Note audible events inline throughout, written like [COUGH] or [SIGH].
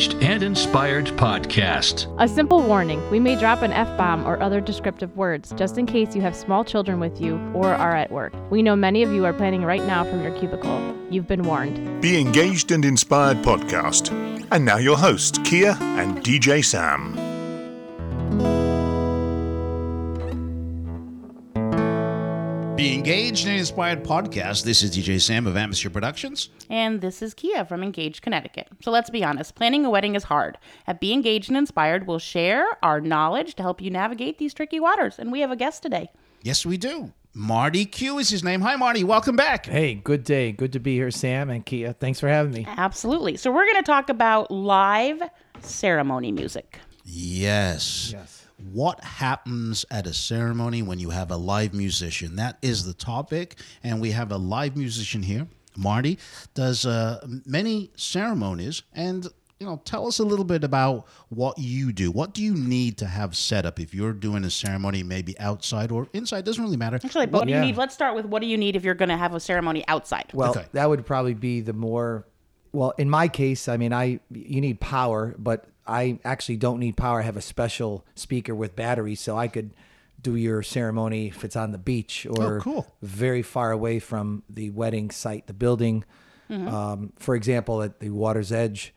Engaged and Inspired podcast. A simple warning we may drop an F bomb or other descriptive words just in case you have small children with you or are at work. We know many of you are planning right now from your cubicle. You've been warned. Be Engaged and Inspired podcast. And now your hosts, Kia and DJ Sam. Engaged and inspired podcast. This is DJ Sam of Atmosphere Productions. And this is Kia from Engaged, Connecticut. So let's be honest, planning a wedding is hard. At Be Engaged and Inspired, we'll share our knowledge to help you navigate these tricky waters. And we have a guest today. Yes, we do. Marty Q is his name. Hi, Marty. Welcome back. Hey, good day. Good to be here, Sam and Kia. Thanks for having me. Absolutely. So we're going to talk about live ceremony music. Yes. Yes. What happens at a ceremony when you have a live musician? That is the topic. And we have a live musician here. Marty does uh, many ceremonies. And, you know, tell us a little bit about what you do. What do you need to have set up if you're doing a ceremony, maybe outside or inside? Doesn't really matter. Actually, but what do you need? Let's start with what do you need if you're going to have a ceremony outside? Well, Okay. that would probably be the more well, in my case, I mean, I you need power, but I actually don't need power. I have a special speaker with batteries, so I could do your ceremony if it's on the beach or Oh, cool. very far away from the wedding site, the building. Um, for example, at the water's edge,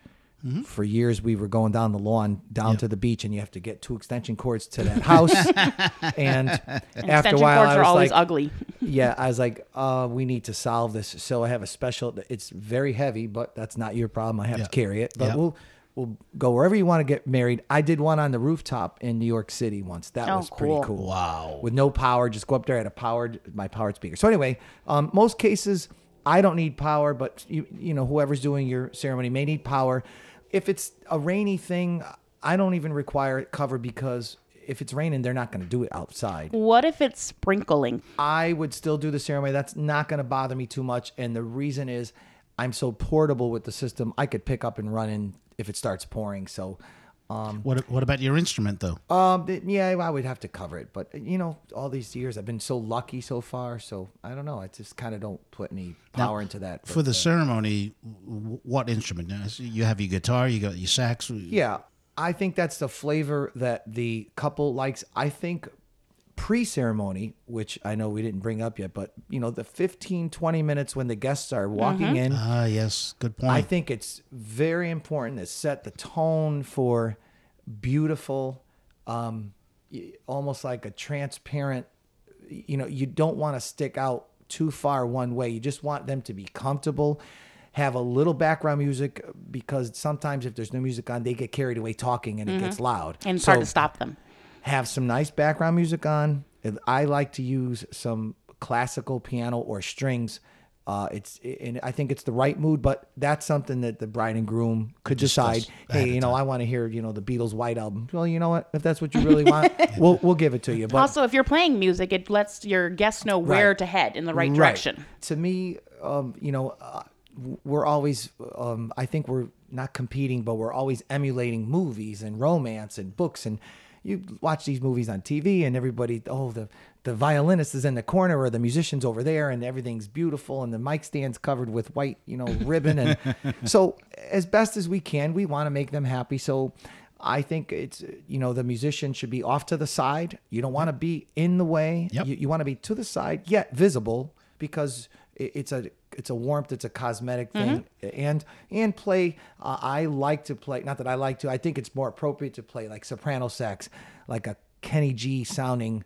Mm-hmm. for years we were going down the lawn down to the beach, and you have to get two extension cords to that house. [LAUGHS] and, after a while, cords I are was always like, ugly. [LAUGHS] yeah, I was like, uh, we need to solve this. So I have a special. It's very heavy, but that's not your problem. I have Yeah. to carry it. But Yeah. we'll we'll go wherever you want to get married. I did one on the rooftop in New York City once. That Oh, was pretty cool. cool. Wow. With no power, just go up there. I had a powered my powered speaker. So anyway, um, most cases I don't need power, but you you know whoever's doing your ceremony may need power. If it's a rainy thing, I don't even require it covered because if it's raining, they're not going to do it outside. What if it's sprinkling? I would still do the ceremony. That's not going to bother me too much. And the reason is I'm so portable with the system. I could pick up and run in if it starts pouring. So, What, what about your instrument, though? um, yeah, I would have to cover it. But, you know, all these years I've been so lucky so far. So I don't know. I just kind of don't put any power into that. For the uh, ceremony, what instrument? You have your guitar, you got your sax. Yeah, I think that's the flavor that the couple likes. I think pre-ceremony, which I know we didn't bring up yet, but you know, the 15 20 minutes when the guests are walking in, Ah, yes, good point. I think it's very important to set the tone for beautiful, um, almost like a transparent. You know, you don't want to stick out too far one way. You just want them to be comfortable. Have a little background music because sometimes if there's no music on, they get carried away talking and it gets loud. And it's So hard to stop them. Have some nice background music on. I like to use some classical piano or strings. Uh, it's and I think it's the right mood, but that's something that the bride and groom could decide. Hey, you know, I want to hear you know the Beatles' White Album. Well, you know what? If that's what you really want, [LAUGHS] we'll we'll give it to you. But also, if you're playing music, it lets your guests know where Right. to head in the right direction. To me, um, you know, uh, we're always, um, I think we're not competing, but we're always emulating movies and romance and books. And you watch these movies on TV, and everybody, oh, the the violinist is in the corner, or the musician's over there, and everything's beautiful, and the mic stand's covered with white, you know, [LAUGHS] ribbon. And so, as best as we can, we want to make them happy. So. I think it's you know the musician should be off to the side. You don't want to be in the way. Yep. You, you want to be to the side yet visible because it's a it's a warmth. It's a cosmetic thing, and and play. Uh, I like to play. Not that I like to. I think it's more appropriate to play like soprano sax, like a Kenny G sounding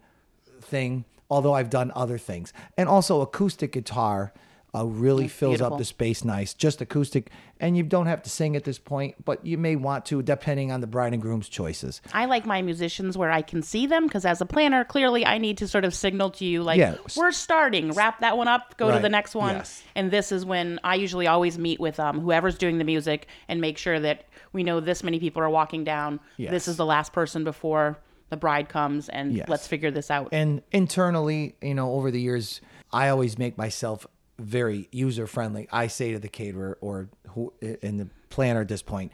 thing. Although I've done other things, and also acoustic guitar. Uh, really fills beautiful. up the space nice, just acoustic, and you don't have to sing at this point, but you may want to, depending on the bride and groom's choices. I like my musicians where I can see them because as a planner, clearly I need to sort of signal to you, like, Yeah. we're starting, wrap that one up, go to the next one. Yes. And this is when I usually always meet with um, whoever's doing the music and make sure that we know this many people are walking down. This is the last person before the bride comes, and Yes. let's figure this out. and internally, you know, over the years, I always make myself very user friendly. I say to the caterer or who in the planner at this point,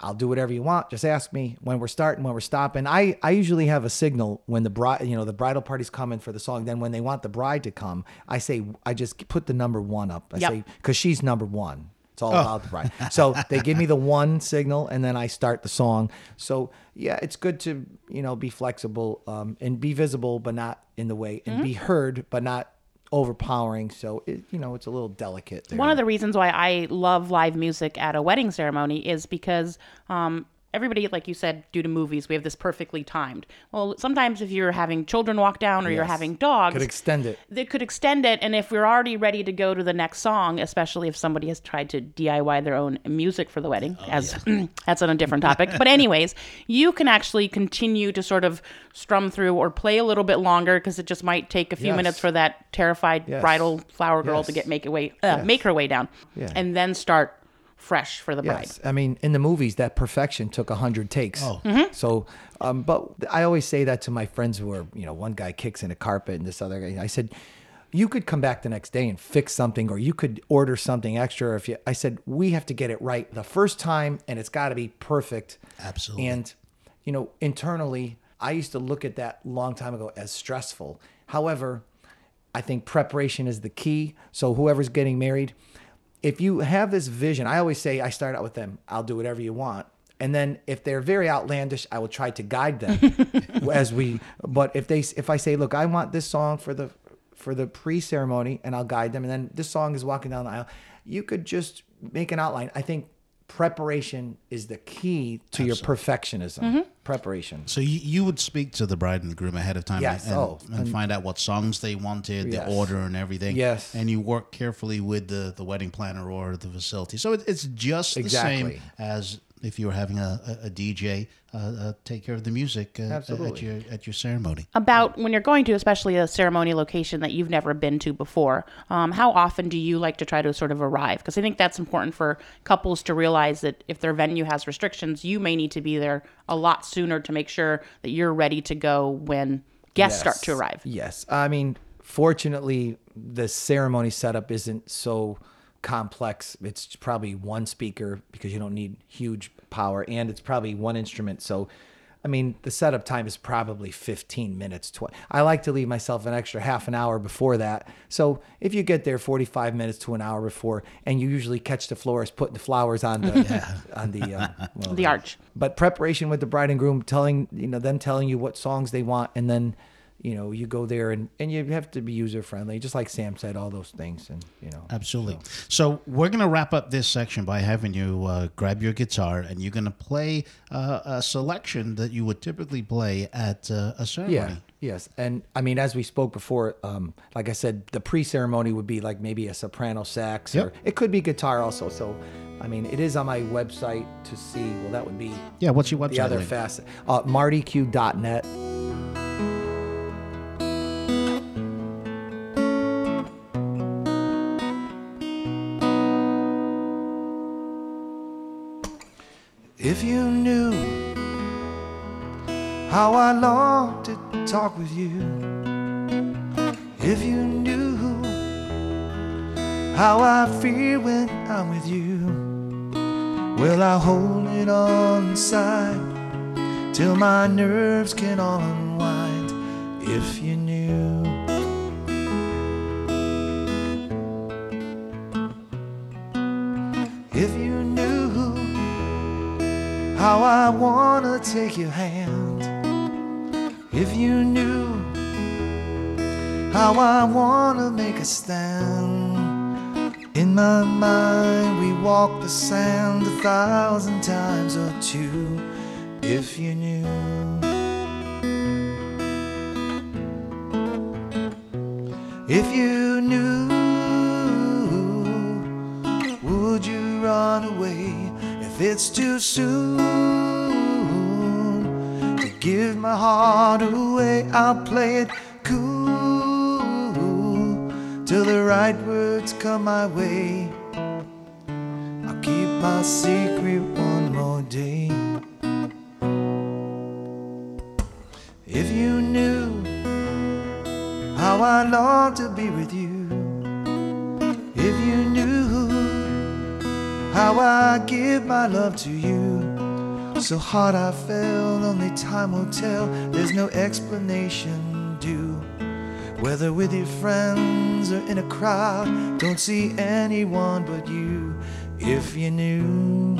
I'll do whatever you want. Just ask me when we're starting, when we're stopping. I, I usually have a signal when the bride, you know, the bridal party's coming for the song. Then when they want the bride to come, I say, I just put the number one up. I Yep. say, cause she's number one. It's all about the bride. So they give me the one signal, and then I start the song. So yeah, it's good to you know be flexible um, and be visible, but not in the way, and be heard, but not overpowering. So it, you know, it's a little delicate. There. One of the reasons why I love live music at a wedding ceremony is because um, everybody, like you said, due to movies, we have this perfectly timed. Well, sometimes if you're having children walk down or you're having dogs, could extend it. they could extend it and if we're already ready to go to the next song especially if somebody has tried to diy their own music for the wedding as [CLEARS THROAT] that's on a different topic but [LAUGHS] anyways you can actually continue to sort of strum through or play a little bit longer because it just might take a few Yes. minutes for that terrified Yes. bridal flower girl to get make it way uh, make her way down Yeah. and then start fresh for the bride Yes, I mean, in the movies, that perfection took a hundred takes. Oh. so, um, but I always say that to my friends who are, you know, one guy kicks in a carpet and this other guy. I said, you could come back the next day and fix something, or you could order something extra. If you, I said, we have to get it right the first time, and it's got to be perfect. Absolutely. And, you know, internally, I used to look at that long time ago as stressful. However, I think preparation is the key. So whoever's getting married, if you have this vision, I always say I start out with them, I'll do whatever you want. And then if they're very outlandish, I will try to guide them [LAUGHS] as we but if they if I say, "Look, I want this song for the for the pre-ceremony," and I'll guide them and then this song is walking down the aisle, you could just make an outline. I think preparation is the key to your perfectionism. Mm-hmm. Preparation. So you, you would speak to the bride and the groom ahead of time Yes. and, Oh, and find out what songs they wanted, Yes. the order and everything. Yes. And you work carefully with the, the wedding planner or the facility. So it, it's just the same as if you were having a, a, a DJ uh, uh, take care of the music uh, at your at your ceremony. about when you're going to especially a ceremony location that you've never been to before um, how often do you like to try to sort of arrive because i think that's important for couples to realize that if their venue has restrictions you may need to be there a lot sooner to make sure that you're ready to go when guests start to arrive Yes. I mean, fortunately, the ceremony setup isn't so complex. It's probably one speaker because you don't need huge power, and it's probably one instrument. So, I mean, the setup time is probably 15 minutes. Tw- I like to leave myself an extra half an hour before that. So, if you get there 45 minutes to an hour before, and you usually catch the florist putting the flowers on the [LAUGHS] on the uh, well, the arch but preparation with the bride and groom telling you know them telling you what songs they want and then you know you go there and and you have to be user friendly just like sam said all those things and you know Absolutely. So we're going to wrap up this section by having you uh, grab your guitar and you're going to play uh, a selection that you would typically play at uh, a ceremony. yeah yes and i mean as we spoke before um like i said the pre-ceremony would be like maybe a soprano sax or it could be guitar also so i mean it is on my website to see well that would be Yeah. What's your website? the other link? facet uh martyq.net If you knew how I long to talk with you, if you knew how I feel when I'm with you, well, I hold it on inside till my nerves can all unwind. If you how I wanna take your hand, if you knew how I wanna make a stand. In my mind, we walk the sand a thousand times or two. If you knew. If you it's too soon to give my heart away? I'll play it cool till the right words come my way. I'll keep my secret one more day. If you knew how I long to be with you. How I give my love to you. So hard I felt, only time will tell. There's no explanation due. Whether with your friends or in a crowd, don't see anyone but you. If you knew,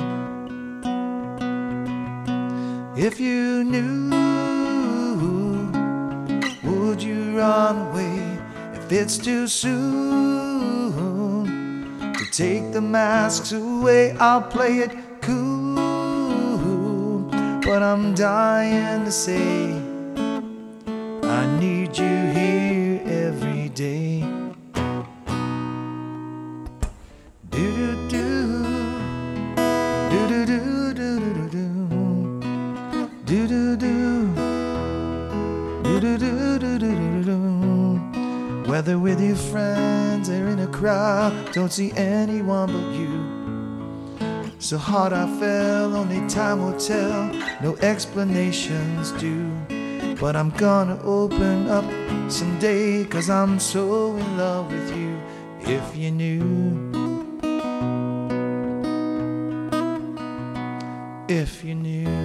if you knew, would you run away if it's too soon take the masks away? I'll play it cool, but I'm dying to say crowd, don't see anyone but you. So hard I fell, only time will tell. No explanations due. But I'm gonna open up someday, cause I'm so in love with you. If you knew, if you knew.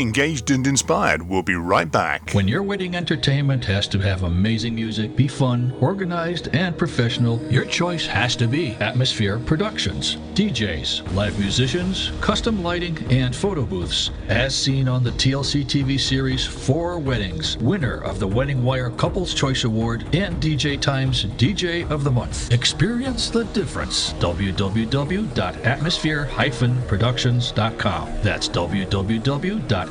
Engaged and inspired. We'll be right back. When your wedding entertainment has to have amazing music, be fun, organized, and professional, your choice has to be Atmosphere Productions. DJs, live musicians, custom lighting, and photo booths. As seen on the TLC TV series Four Weddings, winner of the Wedding Wire Couples Choice Award and DJ Times DJ of the Month. Experience the difference. www.atmosphere-productions.com. That's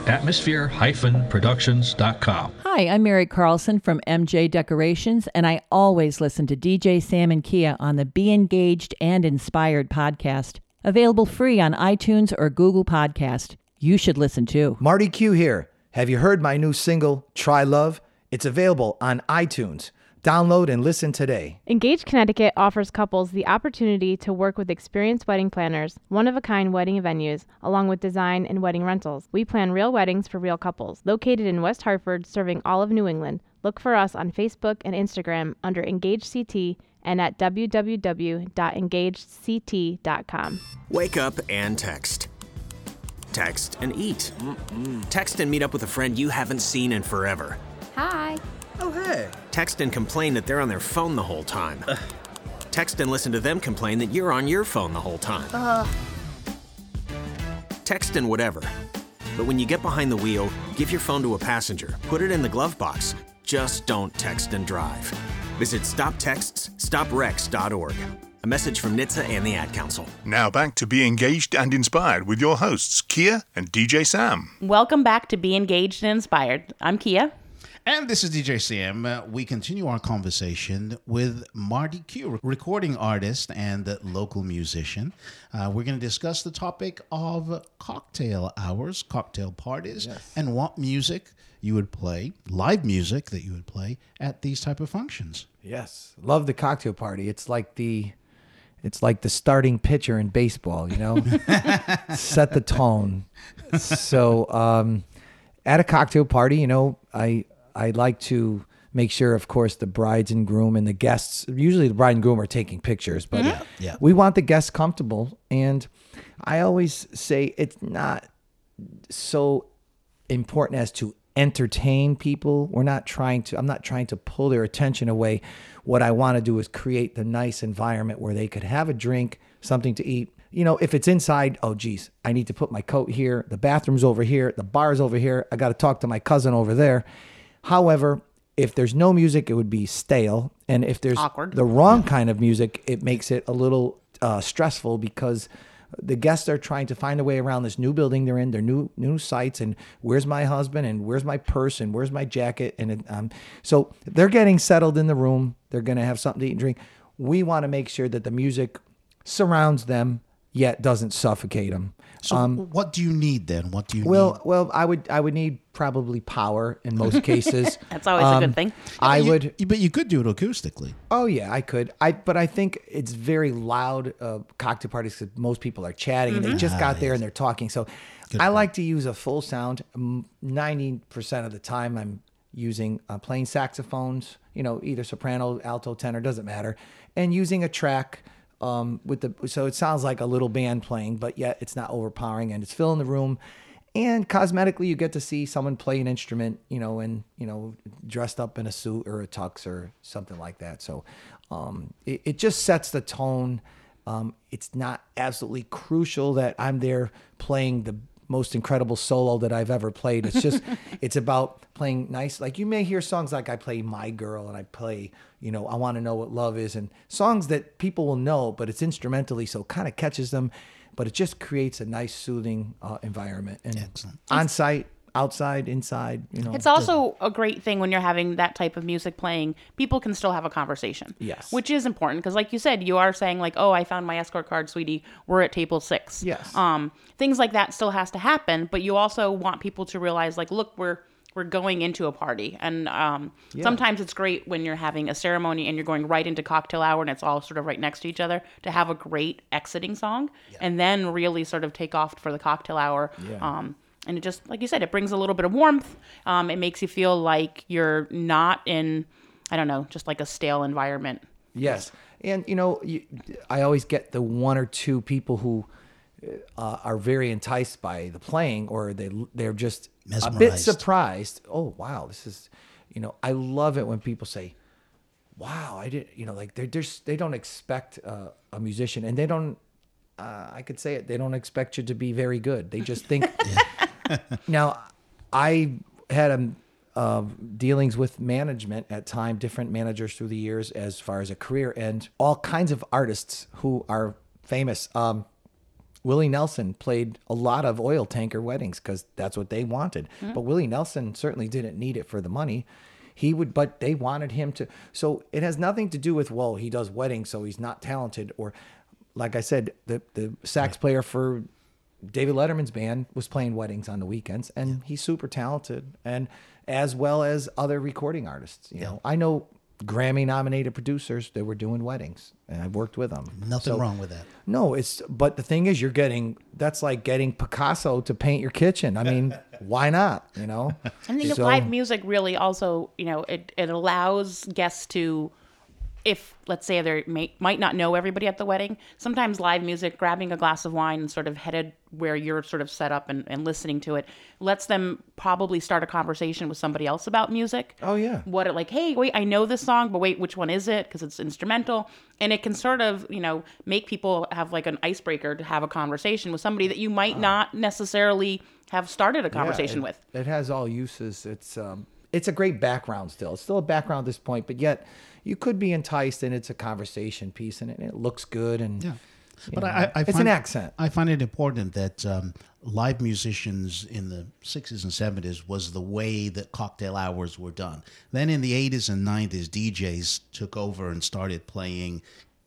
www.atmosphere-productions.com. Hi, I'm Mary Carlson from MJ Decorations, and I always listen to DJ Sam and Kia on the Be Engaged and Inspired podcast. Available free on iTunes or Google Podcast. You should listen too. Marty Q here. Have you heard my new single, Try Love? It's available on iTunes. Download and listen today. Engage Connecticut offers couples the opportunity to work with experienced wedding planners, one of a kind wedding venues, along with design and wedding rentals. We plan real weddings for real couples. Located in West Hartford, serving all of New England. Look for us on Facebook and Instagram under Engage CT and at www.engagect.com. Wake up and text. Text and eat. Text and meet up with a friend you haven't seen in forever. Hi. Oh, hey. Text and complain that they're on their phone the whole time. Text and listen to them complain that you're on your phone the whole time. Uh. Text and whatever. But when you get behind the wheel, give your phone to a passenger, put it in the glove box. Just don't text and drive. Visit stoptextsstopwrecks.org. A message from NHTSA and the Ad Council. Now back to Be Engaged and Inspired with your hosts, Kia and DJ Sam. Welcome back to Be Engaged and Inspired. I'm Kia. And this is DJ Sam. Uh, we continue our conversation with Marty Q, recording artist and local musician. Uh, we're going to discuss the topic of cocktail hours, cocktail parties, and what music you would play, live music that you would play at these type of functions. Yes, love the cocktail party. It's like the, it's like the starting pitcher in baseball. You know, [LAUGHS] set the tone. So, um, at a cocktail party, you know, I I like to make sure, of course, the brides and groom and the guests. Usually, the bride and groom are taking pictures, but mm-hmm. Yeah. we want the guests comfortable. And I always say it's not so important as to entertain people. We're not trying to, I'm not trying to pull their attention away. What I want to do is create the nice environment where they could have a drink, something to eat. You know, if it's inside, oh, geez, I need to put my coat here. The bathroom's over here. The bar's over here. I got to talk to my cousin over there. However, if there's no music, it would be stale. And if there's Awkward. the wrong kind of music, it makes it a little uh, stressful because the guests are trying to find a way around this new building they're in, their new new sites, and where's my husband, and where's my purse, and where's my jacket, and it, um, so they're getting settled in the room. They're gonna have something to eat and drink. We want to make sure that the music surrounds them, yet doesn't suffocate them. So, what do you need then? What do you Um, Well, need? well, I would I would need probably power in most [LAUGHS] cases. That's always a good thing. I You- would. but you could do it acoustically. Oh yeah, I could. I but I think it's very loud uh, cocktail parties because most people are chatting and they just got there and they're talking. So I like to use a full sound. Ninety percent of the time, I'm using uh, playing saxophones. You know, either soprano, alto, tenor, doesn't matter, and using a track um, with the so it sounds like a little band playing, but yet it's not overpowering and it's filling the room. And cosmetically, you get to see someone play an instrument, you know, and you know, dressed up in a suit or a tux or something like that. So, um, it, it just sets the tone. Um, it's not absolutely crucial that I'm there playing the most incredible solo that I've ever played. It's just, [LAUGHS] it's about playing nice. Like you may hear songs like I play My Girl and I play, you know, I Want to Know What Love Is, and songs that people will know, but it's instrumentally, so it kind of catches them. But it just creates a nice, soothing uh, environment. And Excellent. on site, outside, inside, you know. It's also a great thing when you're having that type of music playing. People can still have a conversation. Yes. Which is important because, like you said, you are saying like, "Oh, I found my escort card, sweetie. We're at table six. Yes. Um, things like that still has to happen, but you also want people to realize, like, look, we're we're going into a party, and um, sometimes it's great when you're having a ceremony and you're going right into cocktail hour and it's all sort of right next to each other to have a great exiting song, and then really sort of take off for the cocktail hour. Um, and it just like you said it brings a little bit of warmth um, it makes you feel like you're not in i don't know just like a stale environment Yes, and you know, you, I always get the one or two people who uh, are very enticed by the playing, or they they're just a bit surprised. Oh wow, this is, you know, I love it when people say, "Wow, I didn't you know, like they're just they don't expect uh, a musician, and they don't. Uh, I could say it. They don't expect you to be very good. They just think. [LAUGHS] now, I had um, uh, dealings with management at time, different managers through the years as far as a career, and all kinds of artists who are famous. Um, Willie Nelson played a lot of oil tanker weddings because that's what they wanted. But Willie Nelson certainly didn't need it for the money. He would, but they wanted him to. So it has nothing to do with well, he does weddings, so he's not talented, or like I said, the the sax player for David Letterman's band was playing weddings on the weekends, and he's super talented, and as well as other recording artists. You know, I know Grammy nominated producers that were doing weddings, and I've worked with them. Nothing So- wrong with that. no, it's but the thing is, you're getting that's like getting Picasso to paint your kitchen. I mean, [LAUGHS] why not? You know. I think So- live music really also, you know, it, it allows guests to, if let's say they may, might not know everybody at the wedding, sometimes live music, grabbing a glass of wine and sort of headed where you're sort of set up and, and listening to it, lets them probably start a conversation with somebody else about music. Oh, yeah. What it like, hey, wait, I know this song, but wait, which one is it? Because it's instrumental. And it can sort of, you know, make people have like an icebreaker to have a conversation with somebody that you might not necessarily have started a conversation. Yeah, it, with. It has all uses. It's um, it's a great background still. It's still a background at this point, but yet you could be enticed, and it's a conversation piece, and it, it looks good, and Yeah. But know, I, I it's find, an accent. I find it important that um, live musicians in the 60s and 70s was the way that cocktail hours were done. Then in the 80s and 90s, DJs took over and started playing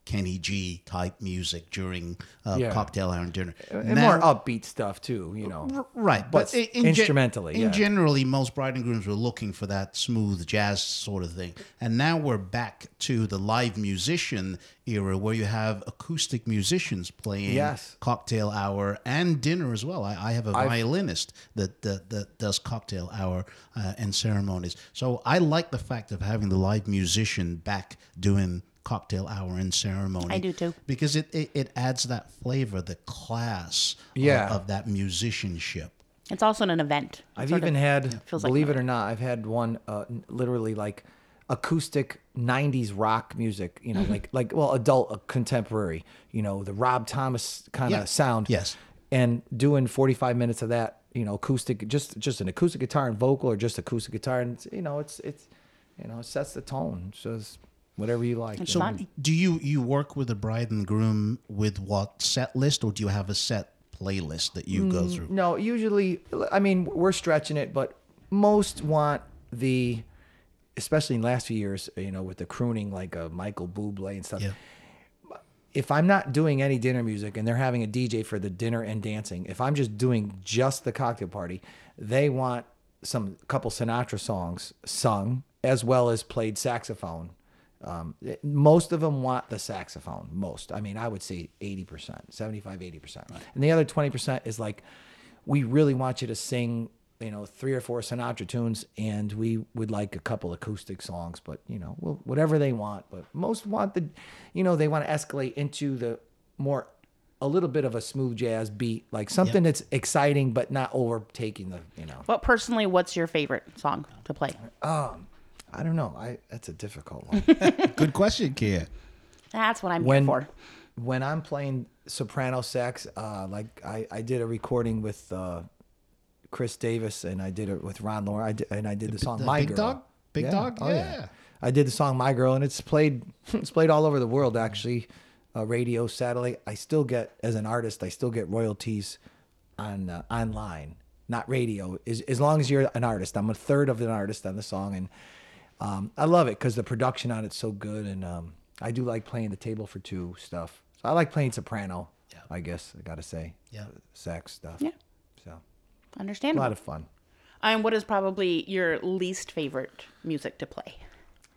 Kenny G type music during uh, Yeah. cocktail hour and dinner. and Now- more upbeat stuff too. You know, Right, but but in, instrumentally, in yeah. generally, most bride and grooms were looking for that smooth jazz sort of thing, and now we're back to the live musician era, where you have acoustic musicians playing Yes. cocktail hour and dinner as well. I, I have a I've- violinist that, that that does cocktail hour uh, and ceremonies, so I like the fact of having the live musician back doing cocktail hour and ceremony. I do too. because it, it, it adds that flavor, the class of- Yeah. of that musicianship. It's also an event. It I've sort of even had, feels like believe an it or not, I've had one uh, literally like acoustic '90s rock music. You know, Mm-hmm. like like well, adult uh, contemporary. You know, the Rob Thomas kind of Yeah. sound. Yes. And doing 45 minutes of that, you know, acoustic, just just an acoustic guitar and vocal, or just acoustic guitar, and you know, it's it's, you know, it sets the tone. It's just whatever you like. It's you fun. Do you you work with the bride and groom with what set list, or do you have a set playlist that you go through? No, usually, I mean, we're stretching it, but most want the, especially in the last few years, you know, with the crooning like uh, Michael Bublé and stuff. Yeah. If I'm not doing any dinner music and they're having a DJ for the dinner and dancing, if I'm just doing just the cocktail party, they want some couple Sinatra songs sung as well as played saxophone. Um, most of them want the saxophone. Most, I mean, I would say 80%, 75, 80%. And the other 20% is like, we really want you to sing, you know, three or four Sinatra tunes, and we would like a couple acoustic songs, but you know, well, whatever they want. But most want the, you know, they want to escalate into the more, a little bit of a smooth jazz beat, like something that's exciting but not overtaking the, you know. But personally, what's your favorite song to play? I don't know. I that's a difficult one. [LAUGHS] Good question, Kia. That's what I'm when here for. when I'm playing soprano sax, uh, like I, I did a recording with uh, Chris Davis and I did it with Ron Lawrence. I did, and I did the song the My Big Girl. Dog? Big Dog? Oh, Yeah. I did the song My Girl and it's played [LAUGHS] it's played all over the world actually. Uh, radio, satellite. I still get as an artist. I still get royalties on uh, online, not radio. As, as long as you're an artist, I'm a third of an artist on the song, and um, I love it because the production on it's so good, and um, I do like playing the table for two stuff. So I like playing soprano. Yeah. I guess I gotta say. Yeah. Sax stuff. Yeah. So Understandable. a lot of fun. And what is probably your least favorite music to play?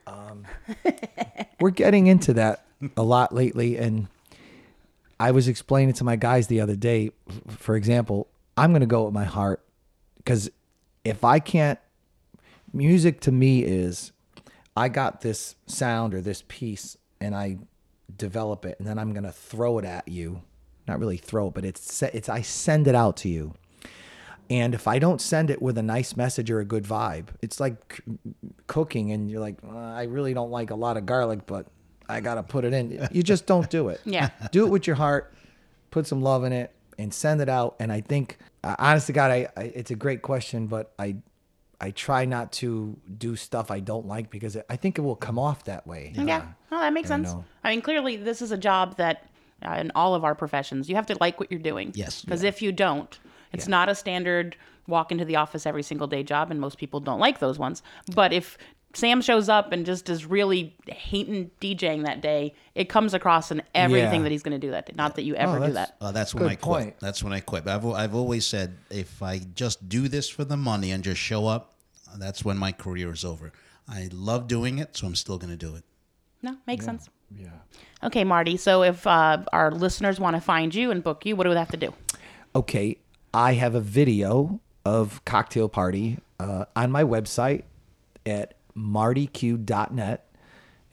[LAUGHS] We're getting into that a lot lately, and I was explaining to my guys the other day. For example, I'm gonna go with my heart because if I can't, music to me is I got this sound or this piece and I develop it and then I'm gonna throw it at you. Not really throw it, but it's it's I send it out to you. And if I don't send it with a nice message or a good vibe, it's like c- cooking and you're like, "Uh, I really don't like a lot of garlic, but I got to put it in. You just [LAUGHS] don't do it. Yeah. Do it with your heart, put some love in it and send it out. And I think, uh, honest to God, I, I, it's a great question, but I, I try not to do stuff I don't like because I think it will come off that way. Yeah. Oh, that makes I sense. know. I mean, clearly, this is a job that, uh, in all of our professions, you have to like what you're doing. Yes. Because if you don't, it's not a standard walk into the office every single day job, and most people don't like those ones. But if Sam shows up and just is really hating DJing that day, it comes across in everything Yeah. that he's going to do that day. Not that you ever do that. Uh, that's when Good I quit. point. That's when I quit. I've, I've always said if I just do this for the money and just show up, that's when my career is over. I love doing it, so I'm still going to do it. No, makes sense. Yeah. Okay, Marty. So if uh, our listeners want to find you and book you, what do they have to do? okay, I have a video of cocktail party uh, on my website at martyq.net.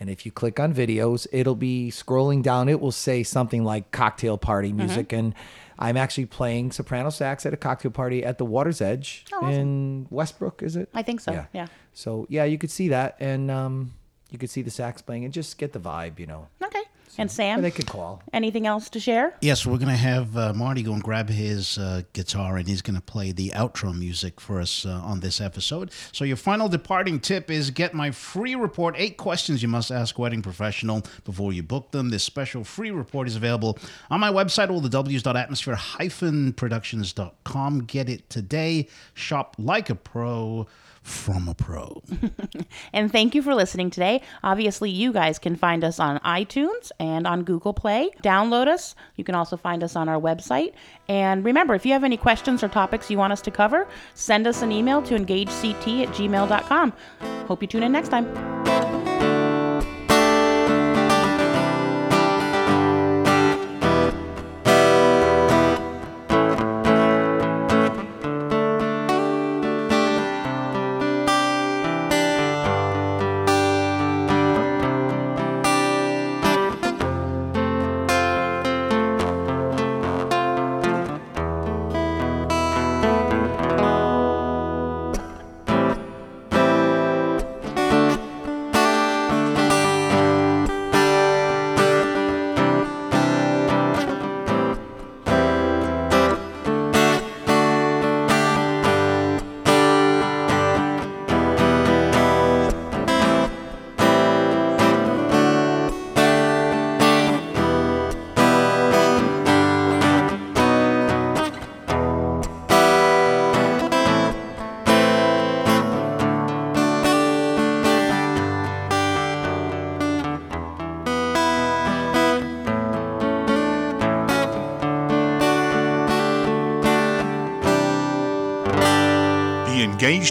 And if you click on videos, it'll be scrolling down. It will say something like cocktail party music. And I'm actually playing soprano sax at a cocktail party at the Water's Edge in Westbrook, is it? I think so, yeah. So, yeah, you could see that. And um, you could see the sax playing and just get the vibe, you know. Okay. And Or Sam, they could call. anything else to share? Yes, we're going to have uh, Marty go and grab his uh, guitar and he's going to play the outro music for us uh, on this episode. So, your final departing tip is get my free report Eight Questions You Must Ask Wedding Professional Before You Book Them. This special free report is available on my website, all the W's.atmosphere productions.com. Get it today. Shop like a pro from a pro. [LAUGHS] And thank you for listening today. Obviously, you guys can find us on iTunes and on Google Play. Download us. You can also find us on our website. And remember, if you have any questions or topics you want us to cover, send us an email to engagect at gmail.com. Hope you tune in next time.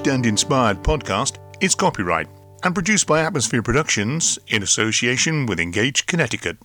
Engaged and Inspired podcast is copyright and produced by Atmosphere Productions in association with Engaged Connecticut.